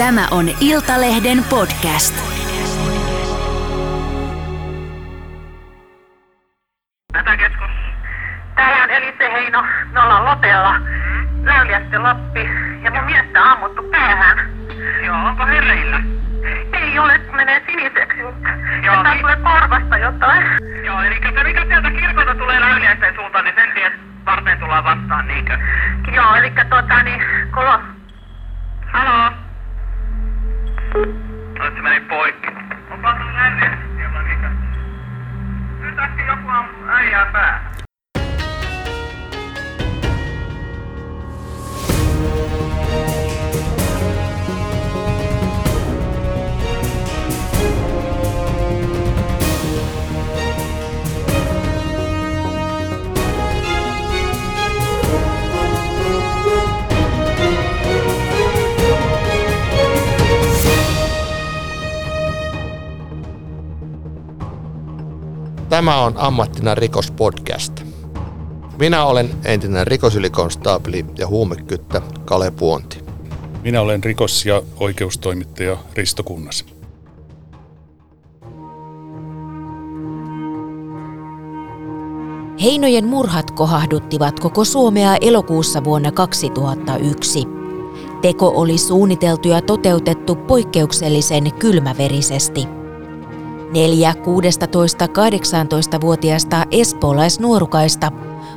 Tämä on Iltalehden podcast. Hätäkeskus. Täällä on Elise Heino. Me ollaan Lotella. Läyliästä Lappi. Ja mun miestä on ammuttu päähän. Joo, onko hereillä? Ei ole, kun menee siniseksi, mutta Joo, tää tulee korvasta jotain. Joo, eli se mikä sieltä kirkolta tulee Läyliäisten suuntaan, niin sen ties varten tullaan vastaan, niinkö? Joo, eli tota niin, kolo... Halo? Nyt se meni on äijää päähän. Tämä on Ammattina rikospodcast. Minä olen entinen rikosylikonstaapeli ja huumekyttä Kale Puonti. Minä olen rikos- ja oikeustoimittaja Risto Kunnas. Heinojen murhat kohahduttivat koko Suomea elokuussa vuonna 2001. Teko oli suunniteltu ja toteutettu poikkeuksellisen kylmäverisesti. Neljä 16-18-vuotiaista espoolaisnuorukaista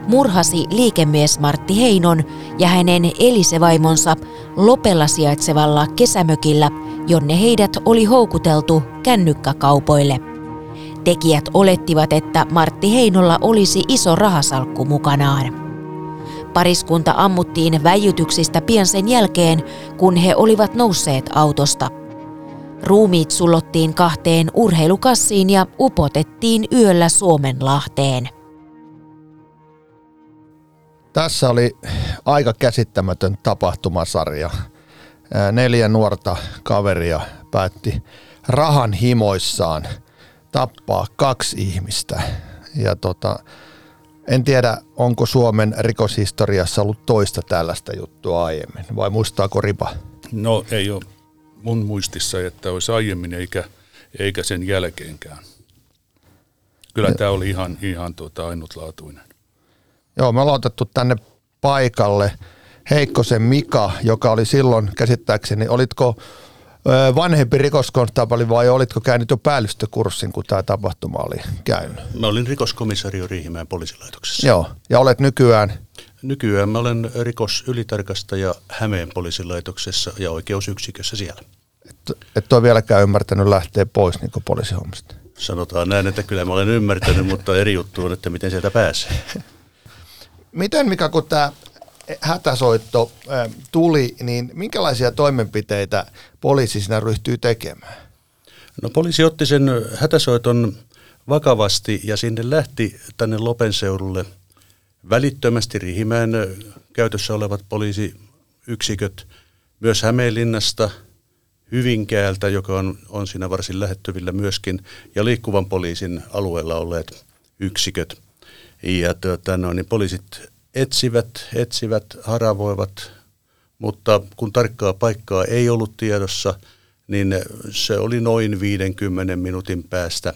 murhasi liikemies Martti Heinon ja hänen elisevaimonsa Lopella sijaitsevalla kesämökillä, jonne heidät oli houkuteltu kännykkäkaupoille. Tekijät olettivat, että Martti Heinolla olisi iso rahasalkku mukanaan. Pariskunta ammuttiin väijytyksistä pian sen jälkeen, kun he olivat nousseet autosta. Ruumiit sullottiin kahteen urheilukassiin ja upotettiin yöllä Suomenlahteen. Tässä oli aika käsittämätön tapahtumasarja. Neljä nuorta kaveria päätti rahan himoissaan tappaa kaksi ihmistä. Ja tota, en tiedä, onko Suomen rikoshistoriassa ollut toista tällaista juttua aiemmin, vai muistaako Ripa? No ei ole mun muistissa, että olisi aiemmin eikä, eikä sen jälkeenkään. Kyllä tämä oli ihan, ihan tuota ainutlaatuinen. Joo, me ollaan otettu tänne paikalle Heikkosen Mika, joka oli silloin käsittääkseni, olitko vanhempi rikoskonstaapeli vai olitko käynyt jo päällystökurssin, kun tämä tapahtuma oli käynyt? Mä olin rikoskomissario Riihimäen poliisilaitoksessa. Joo, ja olet nykyään, Nykyään mä olen rikosylitarkastaja Hämeen poliisilaitoksessa ja oikeusyksikössä siellä. et, et ole vieläkään ymmärtänyt lähteä pois niin poliisihommasta. Sanotaan näin, että kyllä mä olen ymmärtänyt, mutta eri juttu on, että miten sieltä pääsee. Miten Mika, kun tämä hätäsoitto tuli, niin minkälaisia toimenpiteitä poliisi siinä ryhtyy tekemään? No poliisi otti sen hätäsoiton vakavasti ja sinne lähti tänne Lopen seudulle välittömästi Riihimäen käytössä olevat poliisiyksiköt, myös Hämeenlinnasta, Hyvinkäältä, joka on, on siinä varsin lähettyvillä myöskin, ja liikkuvan poliisin alueella olleet yksiköt. Ja tuota, no, niin poliisit etsivät, etsivät, haravoivat, mutta kun tarkkaa paikkaa ei ollut tiedossa, niin se oli noin 50 minuutin päästä.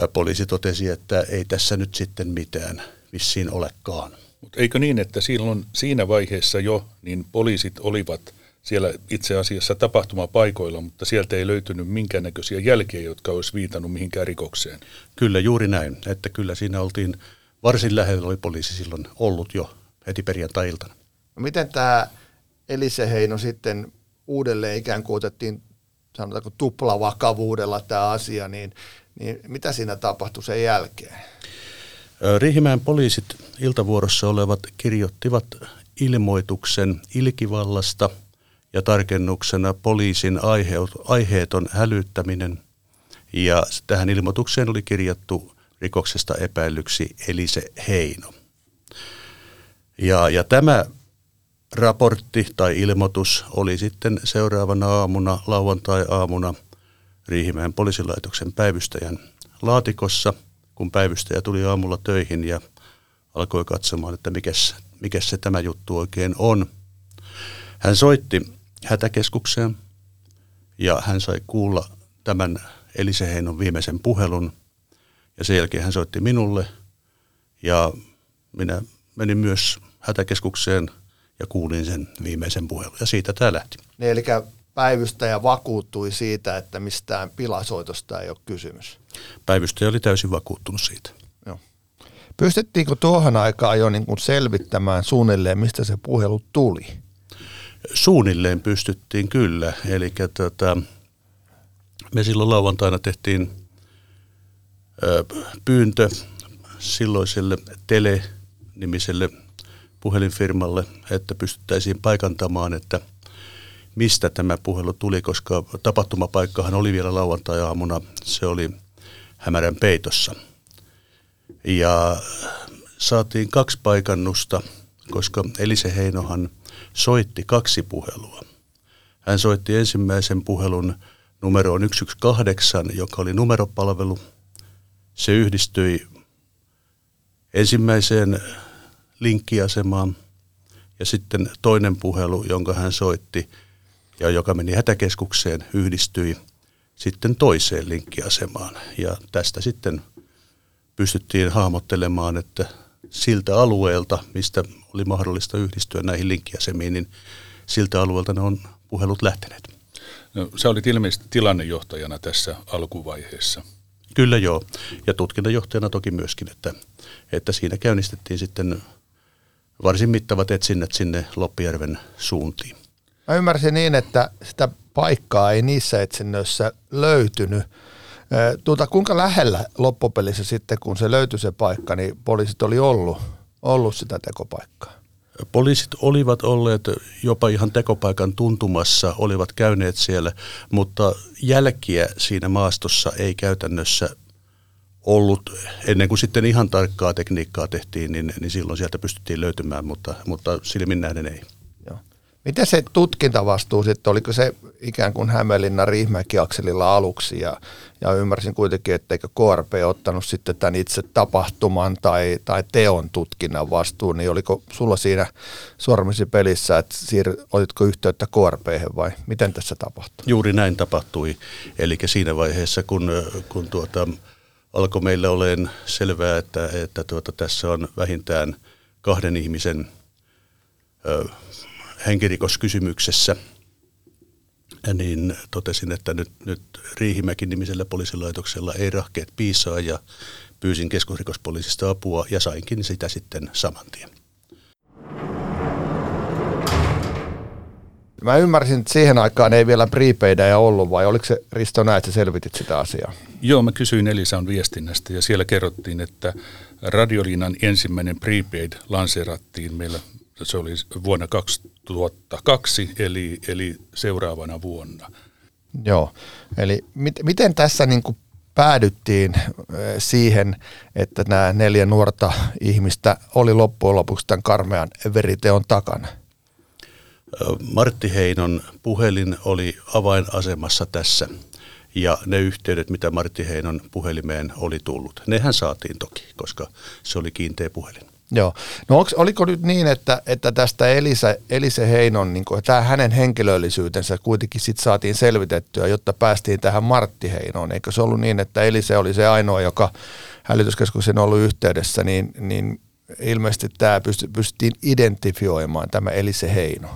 Ää, Poliisi totesi, että ei tässä nyt sitten mitään vissiin olekaan. Mutta eikö niin, että silloin siinä vaiheessa jo niin poliisit olivat siellä itse asiassa tapahtumapaikoilla, mutta sieltä ei löytynyt minkäännäköisiä jälkiä, jotka olisi viitannut mihinkään rikokseen. Kyllä juuri näin, että kyllä siinä oltiin varsin lähellä oli poliisi silloin ollut jo heti perjantai-iltana. No Miten tämä Elise Heino sitten uudelleen ikään kuin otettiin, sanotaanko tuplavakavuudella tämä asia, niin, niin mitä siinä tapahtui sen jälkeen? Riihimäen poliisit iltavuorossa olevat kirjoittivat ilmoituksen ilkivallasta ja tarkennuksena poliisin aiheeton hälyttäminen. Ja tähän ilmoitukseen oli kirjattu rikoksesta epäilyksi eli se Heino. Ja, ja tämä raportti tai ilmoitus oli sitten seuraavana aamuna, lauantai-aamuna Riihimäen poliisilaitoksen päivystäjän laatikossa, kun päivystäjä tuli aamulla töihin ja alkoi katsomaan, että mikäs se tämä juttu oikein on. Hän soitti hätäkeskukseen Ja hän sai kuulla tämän Elise Heinon viimeisen puhelun ja sen jälkeen hän soitti minulle ja minä menin myös hätäkeskukseen ja kuulin sen viimeisen puhelun ja siitä tämä lähti. Niin, eli päivystäjä vakuuttui siitä, että mistään pilasoitosta ei ole kysymys. Päivystäjä oli täysin vakuuttunut siitä. Joo. Pystyttiinkö tuohon aikaan jo niin kuin selvittämään suunnilleen, mistä se puhelu tuli? Suunnilleen pystyttiin kyllä. Eli tota, me silloin lauantaina tehtiin ö, pyyntö silloiselle Tele-nimiselle puhelinfirmalle, että pystyttäisiin paikantamaan, että mistä tämä puhelu tuli, koska tapahtumapaikkahan oli vielä lauantai-aamuna, se oli hämärän peitossa. Ja saatiin kaksi paikannusta, koska Elise Heinohan soitti kaksi puhelua. Hän soitti ensimmäisen puhelun numeroon 118, joka oli numeropalvelu. Se yhdistyi ensimmäiseen linkkiasemaan ja sitten toinen puhelu, jonka hän soitti ja joka meni hätäkeskukseen, yhdistyi sitten toiseen linkkiasemaan. Ja tästä sitten pystyttiin hahmottelemaan, että siltä alueelta, mistä oli mahdollista yhdistyä näihin linkkiasemiin, niin siltä alueelta ne on puhelut lähteneet. No, sä olit ilmeisesti tilannejohtajana tässä alkuvaiheessa. Kyllä joo, ja tutkintajohtajana toki myöskin, että, että siinä käynnistettiin sitten varsin mittavat etsinnät sinne Loppijärven suuntiin. Mä ymmärsin niin, että sitä paikkaa ei niissä etsinnöissä löytynyt. Tuota, kuinka lähellä loppupelissä sitten, kun se löytyi se paikka, niin poliisit oli ollut, ollut sitä tekopaikkaa? Poliisit olivat olleet jopa ihan tekopaikan tuntumassa, olivat käyneet siellä, mutta jälkiä siinä maastossa ei käytännössä ollut, ennen kuin sitten ihan tarkkaa tekniikkaa tehtiin, niin, niin silloin sieltä pystyttiin löytymään, mutta, mutta silmin nähden ei. Miten se tutkintavastuu sitten, oliko se ikään kuin Hämeenlinnan Riihimäki-akselilla aluksi? Ja, ja ymmärsin kuitenkin, etteikö KRP ottanut sitten tämän itse tapahtuman tai, tai teon tutkinnan vastuun, niin oliko sulla siinä sormisi pelissä, että siir, otitko yhteyttä KRP vai miten tässä tapahtui? Juuri näin tapahtui, eli siinä vaiheessa kun, kun tuota, alkoi meille olemaan selvää, että, että tuota, tässä on vähintään kahden ihmisen ö, henkirikoskysymyksessä, niin totesin, että nyt, nyt Riihimäkin nimisellä poliisilaitoksella ei rahkeet piisaa ja pyysin keskusrikospoliisista apua ja sainkin sitä sitten saman tien. Mä ymmärsin, että siihen aikaan ei vielä prepaidia ollut, vai oliko se Risto näin, että selvitit sitä asiaa? Joo, mä kysyin Elisan viestinnästä ja siellä kerrottiin, että Radioliinan ensimmäinen prepaid lanseerattiin meillä, se oli vuonna 2002, eli, eli seuraavana vuonna. Joo, eli mit, miten tässä niin kuin päädyttiin siihen, että nämä neljä nuorta ihmistä oli loppujen lopuksi tämän karmean veriteon takana? Martti Heinon puhelin oli avainasemassa tässä ja ne yhteydet, mitä Martti Heinon puhelimeen oli tullut, nehän saatiin toki, koska se oli kiinteä puhelin. Joo. No onks, oliko nyt niin, että, että tästä Elisa, Elise Heinon, niin tämä hänen henkilöllisyytensä kuitenkin sit saatiin selvitettyä, jotta päästiin tähän Martti Heinoon? Eikö se ollut niin, että Elise oli se ainoa, joka hälytyskeskuksen ollut yhteydessä, niin, niin ilmeisesti tämä pysty, pystyttiin identifioimaan, tämä Elise Heino.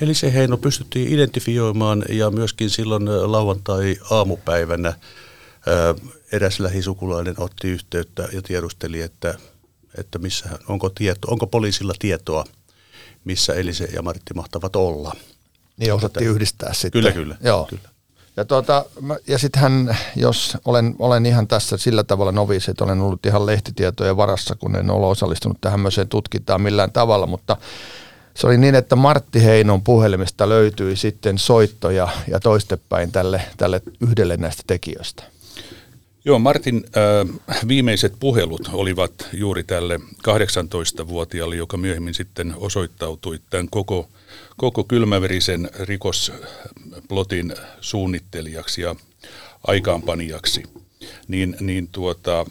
Elise Heino pystyttiin identifioimaan ja myöskin silloin lauantai-aamupäivänä eräs lähisukulainen otti yhteyttä ja tiedusteli, että, että missä, onko, tieto, onko poliisilla tietoa, missä Elise ja Martti mahtavat olla. Niin osattiin yhdistää sitten. Kyllä, kyllä. Joo. kyllä. Ja, tuota, ja sittenhän, jos olen, olen ihan tässä sillä tavalla novisi, että olen ollut ihan lehtitietojen varassa, kun en ole osallistunut tähän tutkintaan millään tavalla, mutta se oli niin, että Martti Heinon puhelimesta löytyi sitten soittoja ja toistepäin tälle, tälle yhdelle näistä tekijöistä. Joo, Martin äh, viimeiset puhelut olivat juuri tälle 18-vuotiaalle, joka myöhemmin sitten osoittautui tämän koko, koko kylmäverisen rikosplotin suunnittelijaksi ja aikaanpanijaksi. Niin, niin tuota, äh,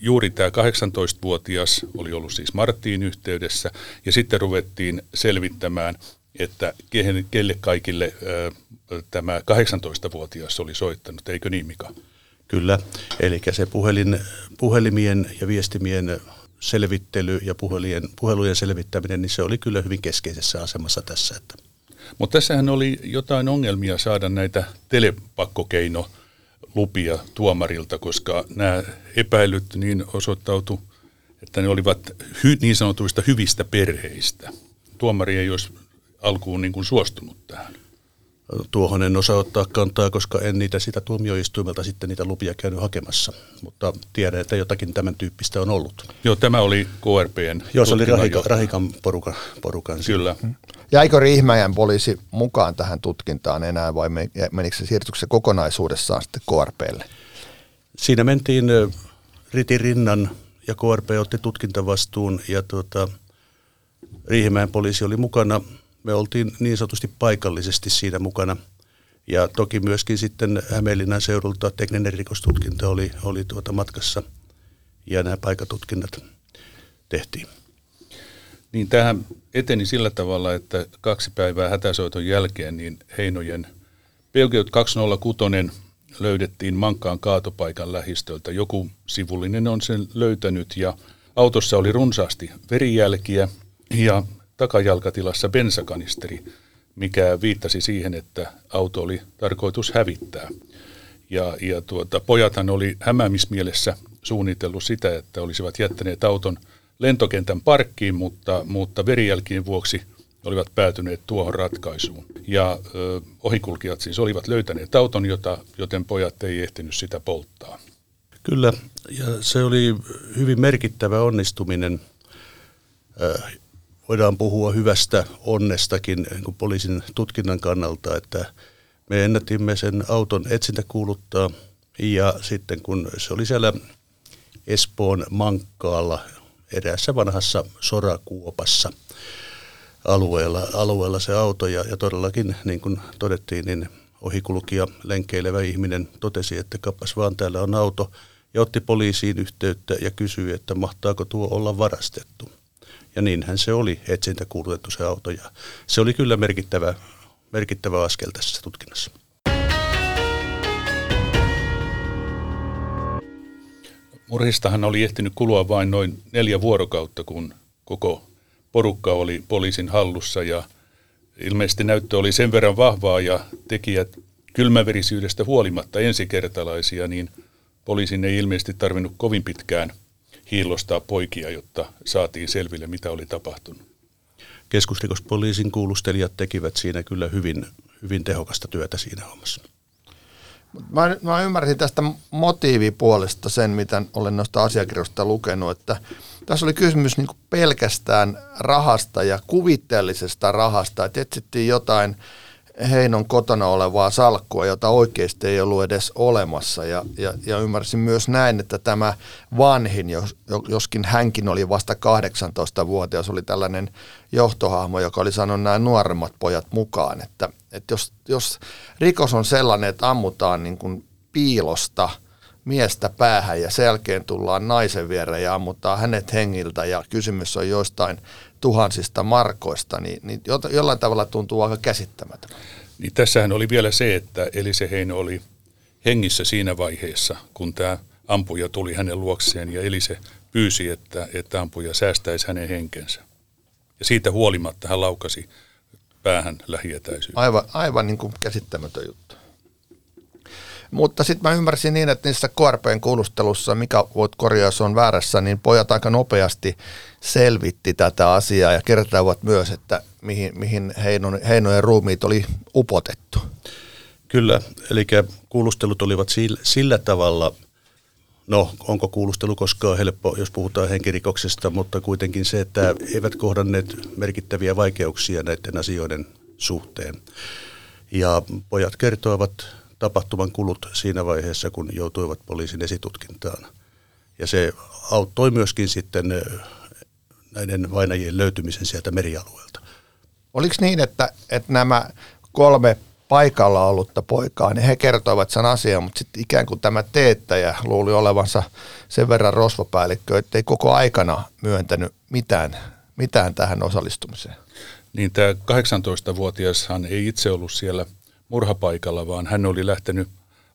juuri tämä 18-vuotias oli ollut siis Marttiin yhteydessä ja sitten ruvettiin selvittämään, että kehen, kelle kaikille ää, tämä 18-vuotias oli soittanut, eikö niin Mika? Kyllä, eli se puhelin, puhelimien ja viestimien selvittely ja puhelien, puhelujen selvittäminen, niin se oli kyllä hyvin keskeisessä asemassa tässä. Että. Mutta tässähän oli jotain ongelmia saada näitä telepakkokeinolupia tuomarilta, koska nämä epäilyt niin osoittautu, että ne olivat hy, niin sanotuista hyvistä perheistä. Tuomari ei olisi alkuun niin kuin suostunut tähän. Tuohon en osaa ottaa kantaa, koska en niitä sitä tuomioistuimelta sitten niitä lupia käynyt hakemassa, mutta tiedän, että jotakin tämän tyyppistä on ollut. Joo, tämä oli KRPn Joo, se oli Rahika, Rahikan porukan. porukan Kyllä. Jäikö Riihmäjän poliisi mukaan tähän tutkintaan enää vai menikö se siirtyykö kokonaisuudessaan sitten KRPlle? Siinä mentiin Riti Rinnan ja KRP otti tutkintavastuun ja tuota, Riihimäen poliisi oli mukana – me oltiin niin sanotusti paikallisesti siinä mukana. Ja toki myöskin sitten Hämeenlinnan seudulta tekninen rikostutkinta oli, oli tuota matkassa ja nämä paikatutkinnat tehtiin. Niin tähän eteni sillä tavalla, että kaksi päivää hätäsoiton jälkeen niin Heinojen Belgiot 206 löydettiin Mankkaan kaatopaikan lähistöltä. Joku sivullinen on sen löytänyt ja autossa oli runsaasti verijälkiä ja takajalkatilassa bensakanisteri, mikä viittasi siihen, että auto oli tarkoitus hävittää. Ja, ja tuota, pojathan oli hämäämismielessä suunnitellut sitä, että olisivat jättäneet auton lentokentän parkkiin, mutta, mutta verijälkien vuoksi olivat päätyneet tuohon ratkaisuun. Ja ö, ohikulkijat siis olivat löytäneet auton, jota, joten pojat ei ehtinyt sitä polttaa. Kyllä, ja se oli hyvin merkittävä onnistuminen voidaan puhua hyvästä onnestakin niin poliisin tutkinnan kannalta, että me ennätimme sen auton etsintäkuuluttaa ja sitten kun se oli siellä Espoon Mankkaalla eräässä vanhassa sorakuopassa alueella, alueella se auto ja, ja todellakin niin kuin todettiin, niin ohikulkija lenkeilevä ihminen totesi, että kappas vaan täällä on auto ja otti poliisiin yhteyttä ja kysyi, että mahtaako tuo olla varastettu. Ja niinhän se oli etsintä kuulutettu se auto ja se oli kyllä merkittävä, merkittävä askel tässä tutkinnassa. Murhistahan oli ehtinyt kulua vain noin neljä vuorokautta, kun koko porukka oli poliisin hallussa ja ilmeisesti näyttö oli sen verran vahvaa ja tekijät kylmäverisyydestä huolimatta ensikertalaisia, niin poliisin ei ilmeisesti tarvinnut kovin pitkään hiillostaa poikia, jotta saatiin selville, mitä oli tapahtunut. Keskusrikospoliisin kuulustelijat tekivät siinä kyllä hyvin, hyvin tehokasta työtä siinä hommassa. Mä, mä ymmärsin tästä motiivipuolesta sen, mitä olen noista asiakirjoista lukenut, että tässä oli kysymys niin pelkästään rahasta ja kuvitteellisesta rahasta, että etsittiin jotain Heinon kotona olevaa salkkua, jota oikeasti ei ollut edes olemassa. Ja, ja, ja ymmärsin myös näin, että tämä vanhin, jos, joskin hänkin oli vasta 18-vuotias, oli tällainen johtohahmo, joka oli saanut nämä nuoremmat pojat mukaan. Että, että jos, jos rikos on sellainen, että ammutaan niin kuin piilosta miestä päähän ja sen jälkeen tullaan naisen viereen ja ammutaan hänet hengiltä ja kysymys on joistain tuhansista markoista, niin, niin jollain tavalla tuntuu aika käsittämätön. Niin tässähän oli vielä se, että Elise Heino oli hengissä siinä vaiheessa, kun tämä ampuja tuli hänen luokseen ja Elise pyysi, että, että ampuja säästäisi hänen henkensä. Ja siitä huolimatta hän laukasi päähän lähietäisyyteen. Aivan, aivan niin kuin käsittämätön juttu. Mutta sitten mä ymmärsin niin, että niissä KRPn kuulustelussa, mikä voit korjaa, jos on väärässä, niin pojat aika nopeasti selvitti tätä asiaa ja kertovat myös, että mihin, mihin Heinon, Heinojen ruumiit oli upotettu. Kyllä, eli kuulustelut olivat sillä, sillä tavalla, no onko kuulustelu koskaan helppo, jos puhutaan henkirikoksesta, mutta kuitenkin se, että eivät kohdanneet merkittäviä vaikeuksia näiden asioiden suhteen. Ja pojat kertoivat tapahtuman kulut siinä vaiheessa, kun joutuivat poliisin esitutkintaan. Ja se auttoi myöskin sitten näiden vainajien löytymisen sieltä merialueelta. Oliko niin, että, että nämä kolme paikalla ollutta poikaa, niin he kertoivat sen asian, mutta sitten ikään kuin tämä teettäjä luuli olevansa sen verran rosvopäällikkö, että ei koko aikana myöntänyt mitään, mitään tähän osallistumiseen. niin tämä 18-vuotiashan ei itse ollut siellä murhapaikalla, vaan hän oli lähtenyt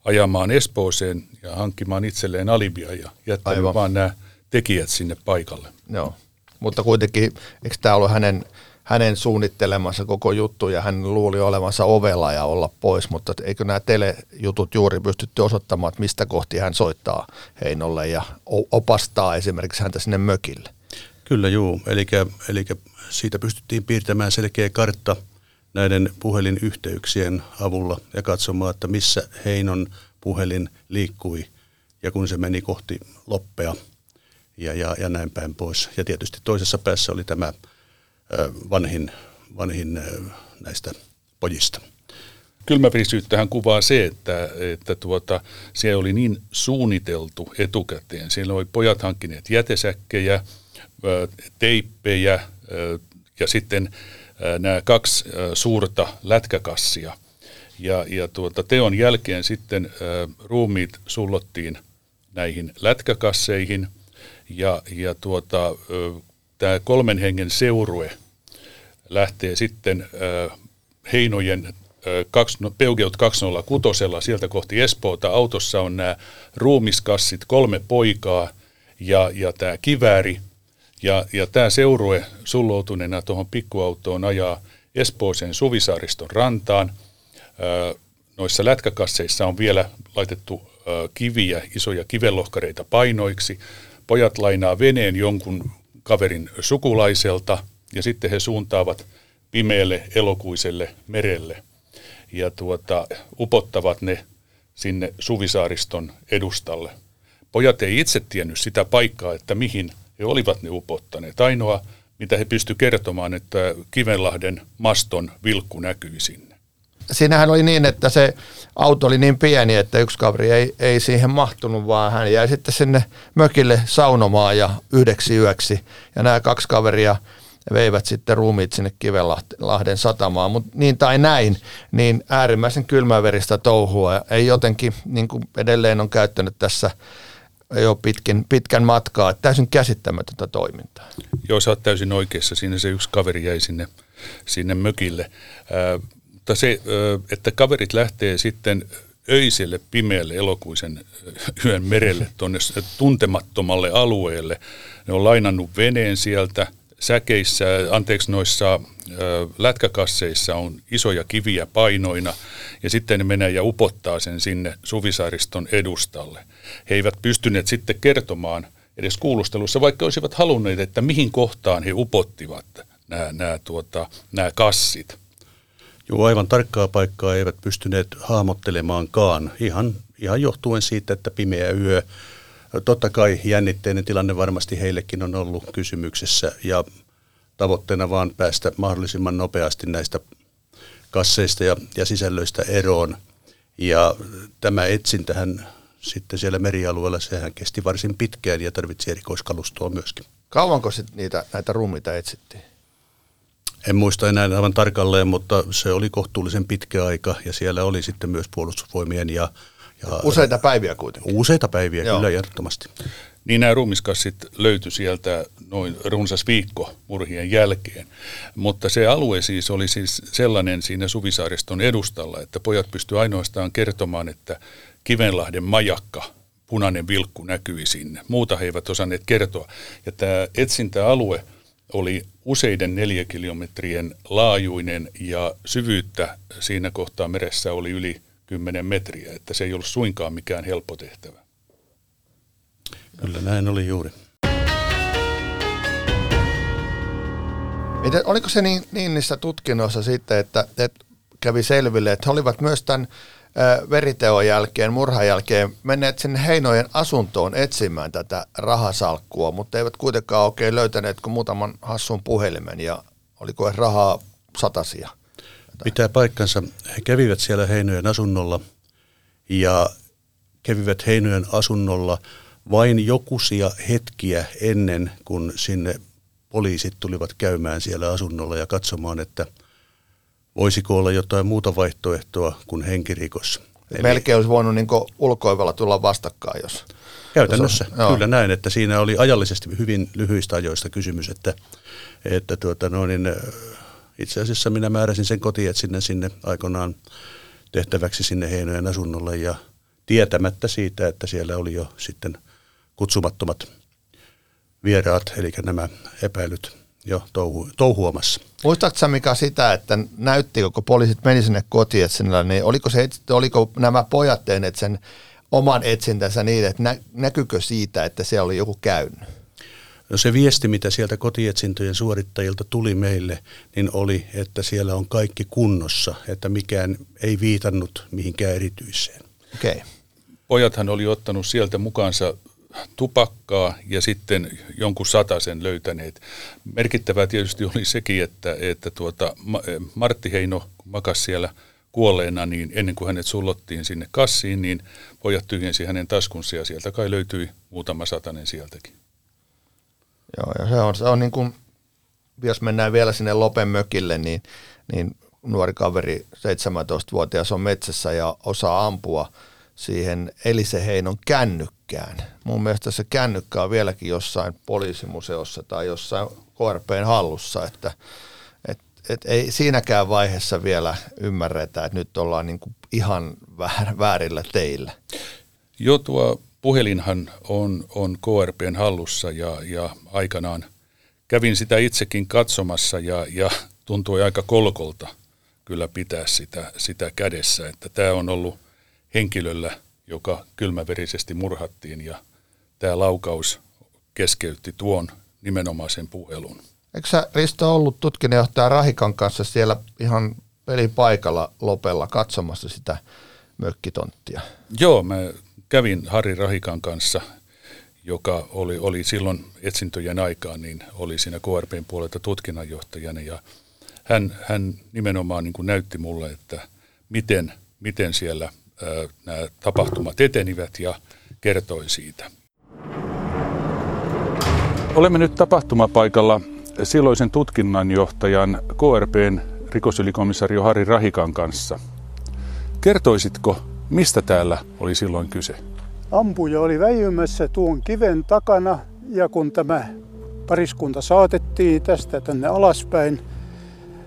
ajamaan Espooseen ja hankkimaan itselleen alibia ja jättänyt Aivan. vaan nämä tekijät sinne paikalle. Joo, mutta kuitenkin, eikö tämä ollut hänen, hänen suunnittelemassa koko juttu ja hän luuli olevansa ovella ja olla pois, mutta eikö nämä telejutut juuri pystytty osoittamaan, että mistä kohti hän soittaa Heinolle ja opastaa esimerkiksi häntä sinne mökille? Kyllä juu, eli, eli siitä pystyttiin piirtämään selkeä kartta näiden puhelinyhteyksien avulla ja katsomaan, että missä Heinon puhelin liikkui ja kun se meni kohti loppea ja, ja, ja näin päin pois. Ja tietysti toisessa päässä oli tämä vanhin, vanhin näistä pojista. Kylmäverisyyttähän kuvaa se, että, että tuota, se oli niin suunniteltu etukäteen. Siellä oli pojat hankkineet jätesäkkejä, teippejä ja sitten nämä kaksi suurta lätkäkassia. Ja, ja tuota, teon jälkeen sitten ruumiit sullottiin näihin lätkäkasseihin ja, ja tuota, tämä kolmen hengen seurue lähtee sitten Heinojen no, Peugeot 206, sieltä kohti Espoota. Autossa on nämä ruumiskassit, kolme poikaa ja, ja tämä kivääri. Ja, ja tämä seurue sulloutuneena tuohon pikkuautoon ajaa Espooseen Suvisaariston rantaan. Noissa lätkäkasseissa on vielä laitettu kiviä, isoja kivelohkareita painoiksi. Pojat lainaa veneen jonkun kaverin sukulaiselta ja sitten he suuntaavat pimeälle elokuiselle merelle ja tuota, upottavat ne sinne Suvisaariston edustalle. Pojat ei itse tiennyt sitä paikkaa, että mihin he olivat ne upottaneet. Ainoa, mitä he pysty kertomaan, että Kivenlahden maston vilkku näkyi sinne. Siinähän oli niin, että se auto oli niin pieni, että yksi kaveri ei, ei siihen mahtunut, vaan hän jäi sitten sinne mökille saunomaan ja yhdeksi yöksi. Ja nämä kaksi kaveria veivät sitten ruumiit sinne Kivenlahden satamaan, mutta niin tai näin, niin äärimmäisen kylmäveristä touhua. Ei jotenkin, niin kuin edelleen on käyttänyt tässä jo pitkin, pitkän matkaa. Täysin käsittämätöntä toimintaa. Joo, sä oot täysin oikeassa. Siinä se yksi kaveri jäi sinne, sinne mökille. Äh, mutta se, että kaverit lähtee sitten öiselle pimeälle elokuisen yön merelle tuonne tuntemattomalle alueelle. Ne on lainannut veneen sieltä, säkeissä, anteeksi noissa lätkäkasseissa on isoja kiviä painoina ja sitten ne menee ja upottaa sen sinne Suvisaariston edustalle. He eivät pystyneet sitten kertomaan edes kuulustelussa, vaikka olisivat halunneet, että mihin kohtaan he upottivat nämä, nämä, tuota, nämä kassit. Joo, aivan tarkkaa paikkaa eivät pystyneet hahmottelemaankaan, ihan, ihan johtuen siitä, että pimeä yö Totta kai jännitteinen tilanne varmasti heillekin on ollut kysymyksessä ja tavoitteena vaan päästä mahdollisimman nopeasti näistä kasseista ja, ja sisällöistä eroon. Ja tämä etsintähän sitten siellä merialueella, sehän kesti varsin pitkään ja tarvitsi erikoiskalustoa myöskin. Kauanko sit niitä, näitä ruumiita etsittiin? En muista enää aivan tarkalleen, mutta se oli kohtuullisen pitkä aika ja siellä oli sitten myös puolustusvoimien ja ja useita päiviä kuitenkin. Useita päiviä, Joo. kyllä ehdottomasti. Niin nämä ruumiskassit löytyi sieltä noin runsas viikko murhien jälkeen. Mutta se alue siis oli siis sellainen siinä Suvisaariston edustalla, että pojat pystyivät ainoastaan kertomaan, että Kivenlahden majakka, punainen vilkku näkyi sinne. Muuta he eivät osanneet kertoa. Ja tämä etsintäalue oli useiden neljäkilometrien laajuinen ja syvyyttä siinä kohtaa meressä oli yli 10 metriä, että se ei ollut suinkaan mikään helppo tehtävä. Kyllä näin oli juuri. Miten, oliko se niin, niin niissä tutkinnoissa sitten, että, että kävi selville, että he olivat myös tämän veriteon jälkeen, murhan jälkeen menneet sinne Heinojen asuntoon etsimään tätä rahasalkkua, mutta eivät kuitenkaan oikein löytäneet kuin muutaman hassun puhelimen ja oliko rahaa satasia. Pitää paikkansa. He kävivät siellä Heinojen asunnolla ja kävivät Heinojen asunnolla vain jokuisia hetkiä ennen kuin sinne poliisit tulivat käymään siellä asunnolla ja katsomaan, että voisiko olla jotain muuta vaihtoehtoa kuin henkirikos. Eli Melkein olisi voinut niin ulkoivalla tulla vastakkain, jos... Käytännössä jos on, kyllä näin, että siinä oli ajallisesti hyvin lyhyistä ajoista kysymys, että, että tuota, no niin, itse asiassa minä määräsin sen kotietsinnän sinne aikoinaan tehtäväksi sinne Heinojen asunnolle ja tietämättä siitä, että siellä oli jo sitten kutsumattomat vieraat, eli nämä epäilyt jo touhu, touhuamassa. Muistatko Mika sitä, että näytti, kun poliisit meni sinne kotietsinnällä, niin oliko, se, oliko nämä pojat tehneet sen oman etsintänsä niin, että nä, näkyykö siitä, että siellä oli joku käynyt? No se viesti, mitä sieltä kotietsintöjen suorittajilta tuli meille, niin oli, että siellä on kaikki kunnossa, että mikään ei viitannut mihinkään erityiseen. Okei. Okay. Pojathan oli ottanut sieltä mukaansa tupakkaa ja sitten jonkun sataisen löytäneet. Merkittävää tietysti oli sekin, että, että tuota, Martti Heino makasi siellä kuolleena, niin ennen kuin hänet sullottiin sinne kassiin, niin pojat tyhjensi hänen taskunsa ja sieltä kai löytyi muutama satanen sieltäkin. Joo, ja se on, se on niin kuin, jos mennään vielä sinne Lopen mökille, niin, niin nuori kaveri, 17-vuotias on metsässä ja osaa ampua siihen Elise Heinon kännykkään. Mun mielestä se kännykkä on vieläkin jossain poliisimuseossa tai jossain KRPn hallussa, että et, et ei siinäkään vaiheessa vielä ymmärretä, että nyt ollaan niin kuin ihan väärillä teillä. Jo tuo puhelinhan on, on KRPn hallussa ja, ja aikanaan kävin sitä itsekin katsomassa ja, ja tuntui aika kolkolta kyllä pitää sitä, sitä kädessä, että tämä on ollut henkilöllä, joka kylmäverisesti murhattiin ja tämä laukaus keskeytti tuon nimenomaisen puhelun. Eikö sä Risto ollut tutkinnanjohtaja Rahikan kanssa siellä ihan pelipaikalla Lopella katsomassa sitä mökkitonttia? Joo, mä kävin Harri Rahikan kanssa, joka oli, oli silloin etsintöjen aikaan, niin oli siinä KRPn puolelta tutkinnanjohtajana ja hän, hän nimenomaan niin kuin näytti mulle, että miten, miten siellä ää, nämä tapahtumat etenivät ja kertoi siitä. Olemme nyt tapahtumapaikalla silloisen tutkinnanjohtajan KRPn rikosylikomissaario Harri Rahikan kanssa. Kertoisitko, Mistä täällä oli silloin kyse? Ampuja oli väijymässä tuon kiven takana ja kun tämä pariskunta saatettiin tästä tänne alaspäin,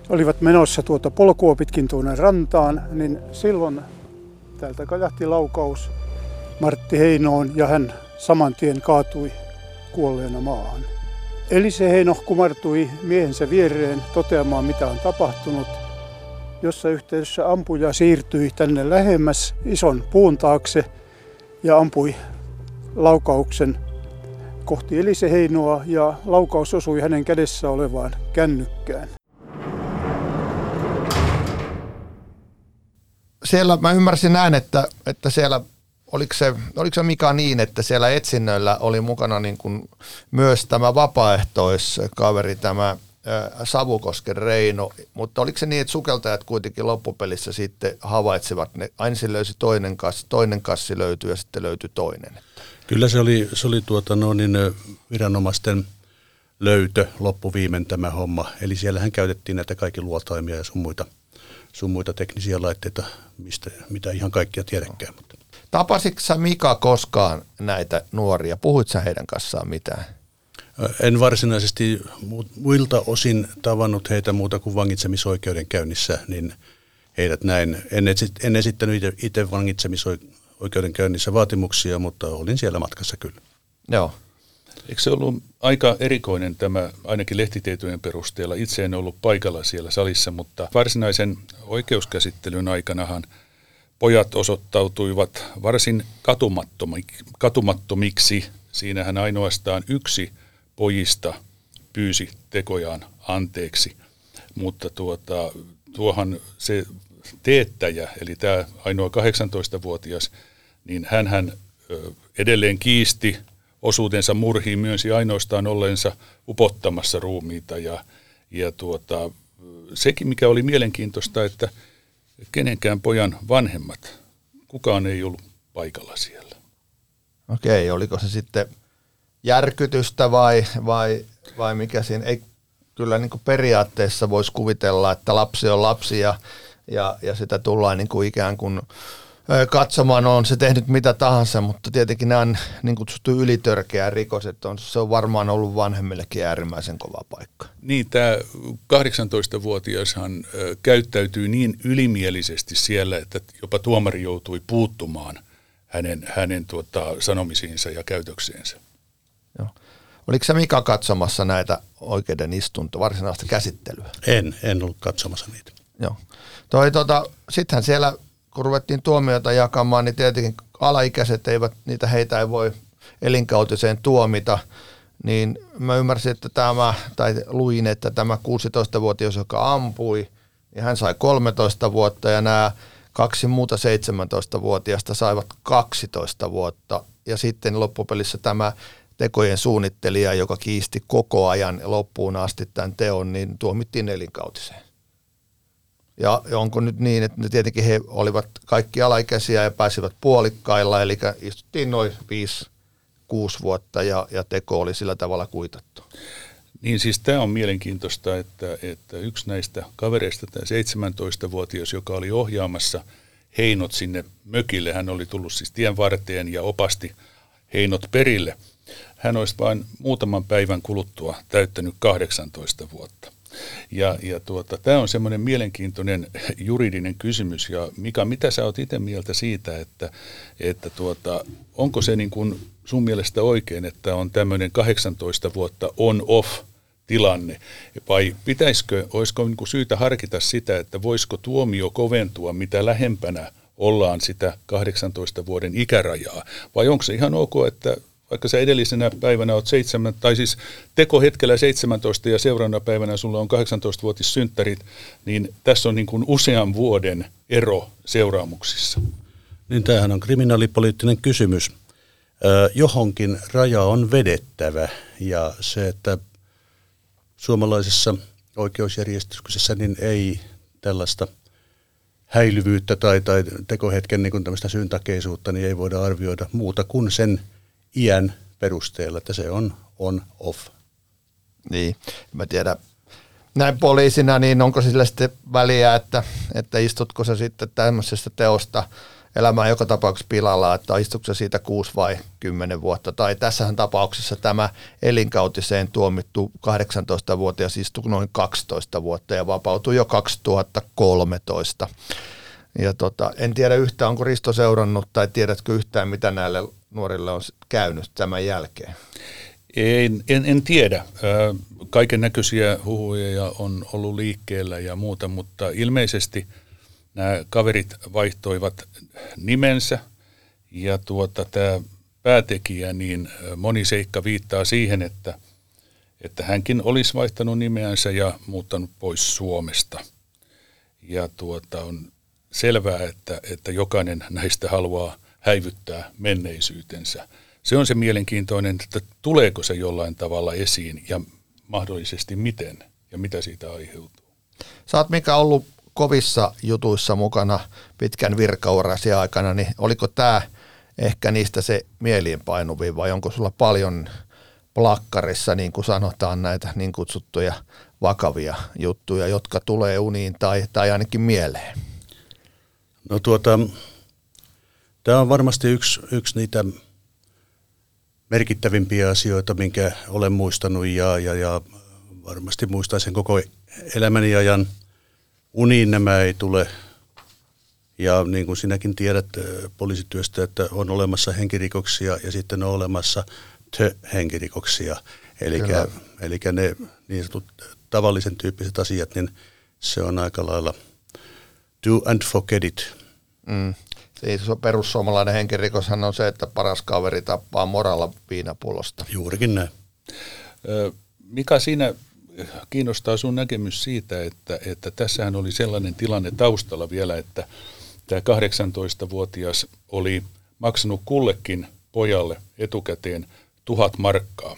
olivat menossa tuota polkua pitkin tuonne rantaan, niin silloin täältä kajahti laukaus Martti Heinoon ja hän saman tien kaatui kuolleena maahan. Eli se Heino kumartui miehensä viereen toteamaan mitä on tapahtunut jossa yhteydessä ampuja siirtyi tänne lähemmäs ison puun taakse ja ampui laukauksen kohti Elise Heinoa ja laukaus osui hänen kädessä olevaan kännykkään. Siellä mä ymmärsin näin, että, että siellä oliko se, oliko se Mika niin, että siellä etsinnöillä oli mukana niin kuin myös tämä vapaaehtoiskaveri, tämä Savukosken Reino, mutta oliko se niin, että sukeltajat kuitenkin loppupelissä sitten havaitsevat ne, ensin löysi toinen kassi, toinen kassi löytyi ja sitten löytyi toinen? Kyllä se oli, se oli tuota, no niin, viranomaisten löytö loppuviimen tämä homma. Eli siellähän käytettiin näitä kaikki luotaimia ja sun muita, sun muita teknisiä laitteita, mistä, mitä ihan kaikkia tiedäkään. Mutta. Tapasitko sä Mika koskaan näitä nuoria? Puhuit sä heidän kanssaan mitään? En varsinaisesti muilta osin tavannut heitä muuta kuin vangitsemisoikeuden käynnissä, niin heidät näin. En, en esittänyt itse vangitsemisoikeuden käynnissä vaatimuksia, mutta olin siellä matkassa kyllä. Joo. Eikö se ollut aika erikoinen tämä, ainakin lehtitietojen perusteella? Itse en ollut paikalla siellä salissa, mutta varsinaisen oikeuskäsittelyn aikanahan pojat osoittautuivat varsin katumattomiksi. Siinähän ainoastaan yksi pojista pyysi tekojaan anteeksi, mutta tuota, tuohan se teettäjä, eli tämä ainoa 18-vuotias, niin hän edelleen kiisti osuutensa murhiin, myönsi ainoastaan olleensa upottamassa ruumiita ja, ja tuota, sekin mikä oli mielenkiintoista, että kenenkään pojan vanhemmat, kukaan ei ollut paikalla siellä. Okei, oliko se sitten järkytystä vai, vai, vai mikä siinä? Ei, kyllä niin kuin periaatteessa voisi kuvitella, että lapsi on lapsi ja, ja, ja sitä tullaan niin kuin ikään kuin katsomaan, on se tehnyt mitä tahansa, mutta tietenkin nämä on niin kutsuttu ylitörkeä rikos, että on, se on varmaan ollut vanhemmillekin äärimmäisen kova paikka. Niin, tämä 18-vuotiashan käyttäytyy niin ylimielisesti siellä, että jopa tuomari joutui puuttumaan hänen, hänen tuota, sanomisiinsa ja käytöksiinsä. Joo. Oliko se Mika katsomassa näitä oikeuden istunto, varsinaista käsittelyä? En, en ollut katsomassa niitä. Joo. Toi, tota, sittenhän siellä kun ruvettiin tuomioita jakamaan, niin tietenkin alaikäiset eivät, niitä heitä ei voi elinkautiseen tuomita, niin mä ymmärsin, että tämä, tai luin, että tämä 16-vuotias, joka ampui, niin hän sai 13 vuotta ja nämä kaksi muuta 17-vuotiaista saivat 12 vuotta. Ja sitten loppupelissä tämä tekojen suunnittelija, joka kiisti koko ajan loppuun asti tämän teon, niin tuomittiin elinkautiseen. Ja onko nyt niin, että tietenkin he olivat kaikki alaikäisiä ja pääsivät puolikkailla, eli istuttiin noin 5-6 vuotta ja, ja teko oli sillä tavalla kuitattu. Niin siis tämä on mielenkiintoista, että, että yksi näistä kavereista, tämä 17-vuotias, joka oli ohjaamassa Heinot sinne mökille, hän oli tullut siis tien varteen ja opasti Heinot perille. Hän olisi vain muutaman päivän kuluttua täyttänyt 18 vuotta. Ja, ja tuota, tämä on semmoinen mielenkiintoinen juridinen kysymys. Ja Mika, mitä sä oot itse mieltä siitä, että, että tuota, onko se niin kuin sun mielestä oikein, että on tämmöinen 18 vuotta on-off tilanne, vai pitäisikö, olisiko niin kuin syytä harkita sitä, että voisiko tuomio koventua mitä lähempänä ollaan sitä 18 vuoden ikärajaa, vai onko se ihan ok, että vaikka sä edellisenä päivänä oot seitsemän, tai siis tekohetkellä 17 ja seuraavana päivänä sulla on 18-vuotis synttärit, niin tässä on niin kuin usean vuoden ero seuraamuksissa. Niin tämähän on kriminaalipoliittinen kysymys. johonkin raja on vedettävä ja se, että suomalaisessa oikeusjärjestyksessä niin ei tällaista häilyvyyttä tai, tai tekohetken niin syntakeisuutta niin ei voida arvioida muuta kuin sen iän perusteella, että se on on-off. Niin, mä tiedän. Näin poliisina, niin onko sillä sitten väliä, että, että istutko se sitten tämmöisestä teosta elämään joka tapauksessa pilalla, että istutko se siitä 6 vai 10 vuotta. Tai tässähän tapauksessa tämä elinkautiseen tuomittu 18-vuotias istui noin 12 vuotta ja vapautui jo 2013. Ja tota, en tiedä yhtään, onko Risto seurannut tai tiedätkö yhtään, mitä näille nuorille on käynyt tämän jälkeen? En, en, en tiedä. Kaiken näköisiä huhuja on ollut liikkeellä ja muuta, mutta ilmeisesti nämä kaverit vaihtoivat nimensä ja tuota, tämä päätekijä, niin moni seikka viittaa siihen, että, että hänkin olisi vaihtanut nimeänsä ja muuttanut pois Suomesta. Ja tuota, on selvää, että, että jokainen näistä haluaa häivyttää menneisyytensä. Se on se mielenkiintoinen, että tuleeko se jollain tavalla esiin ja mahdollisesti miten ja mitä siitä aiheutuu. Sä oot Mika ollut kovissa jutuissa mukana pitkän virkaurasi aikana, niin oliko tämä ehkä niistä se mielienpainuvin vai onko sulla paljon plakkarissa, niin kuin sanotaan, näitä niin kutsuttuja vakavia juttuja, jotka tulee uniin tai, tai ainakin mieleen? No tuota, Tämä on varmasti yksi, yksi niitä merkittävimpiä asioita, minkä olen muistanut ja, ja, ja varmasti muistan sen koko elämäni ajan. Uniin nämä ei tule. Ja niin kuin sinäkin tiedät poliisityöstä, että on olemassa henkirikoksia ja sitten on olemassa tö-henkirikoksia. Eli ne niin sanotut tavallisen tyyppiset asiat, niin se on aika lailla do and forget it. Mm. Siis perussuomalainen henkirikoshan on se, että paras kaveri tappaa moralla viinapullosta. Juurikin näin. Mikä siinä kiinnostaa sun näkemys siitä, että, että tässähän oli sellainen tilanne taustalla vielä, että tämä 18-vuotias oli maksanut kullekin pojalle etukäteen tuhat markkaa,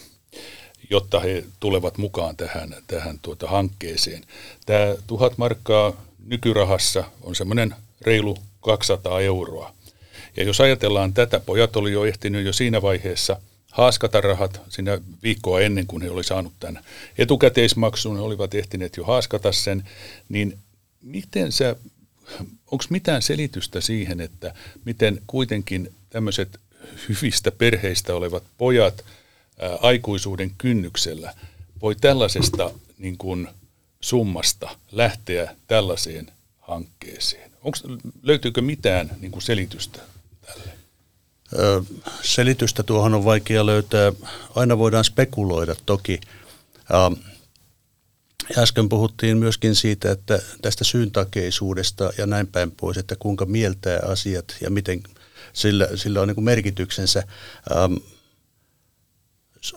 jotta he tulevat mukaan tähän, tähän tuota hankkeeseen. Tämä tuhat markkaa nykyrahassa on semmoinen reilu 200 euroa. Ja jos ajatellaan tätä, pojat oli jo ehtinyt jo siinä vaiheessa haaskata rahat siinä viikkoa ennen kuin he oli saanut tämän etukäteismaksun, he olivat ehtineet jo haaskata sen, niin miten sä onko mitään selitystä siihen, että miten kuitenkin tämmöiset hyvistä perheistä olevat pojat ää, aikuisuuden kynnyksellä voi tällaisesta niin kuin, summasta lähteä tällaiseen hankkeeseen? Onks, löytyykö mitään niin kuin selitystä tälle? Ö, selitystä tuohon on vaikea löytää. Aina voidaan spekuloida toki. Äsken puhuttiin myöskin siitä, että tästä syyntakeisuudesta ja näin päin pois, että kuinka mieltää asiat ja miten sillä, sillä on niin kuin merkityksensä. Ähm,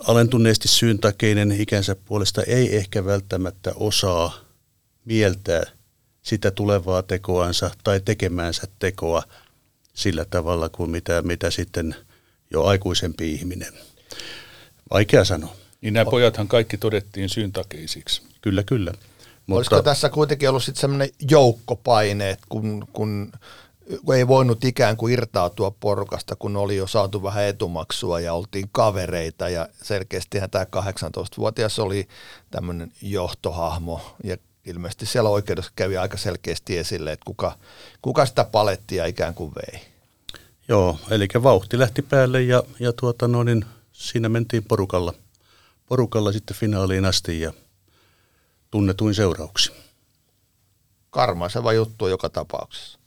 alentuneesti syyntakeinen ikänsä puolesta ei ehkä välttämättä osaa mieltää sitä tulevaa tekoansa tai tekemäänsä tekoa sillä tavalla kuin mitä, mitä sitten jo aikuisempi ihminen. Vaikea sanoa. Niin nämä pojathan kaikki todettiin syyntakeisiksi. Kyllä, kyllä. Mutta, Olisiko tässä kuitenkin ollut sitten semmoinen joukkopaine, että kun, kun ei voinut ikään kuin irtautua porukasta, kun oli jo saatu vähän etumaksua ja oltiin kavereita ja selkeästihän tämä 18-vuotias oli tämmöinen johtohahmo ja ilmeisesti siellä oikeudessa kävi aika selkeästi esille, että kuka, kuka sitä palettia ikään kuin vei. Joo, eli vauhti lähti päälle ja, ja tuota, no niin, siinä mentiin porukalla, porukalla sitten finaaliin asti ja tunnetuin seurauksi. Karmaiseva juttu joka tapauksessa.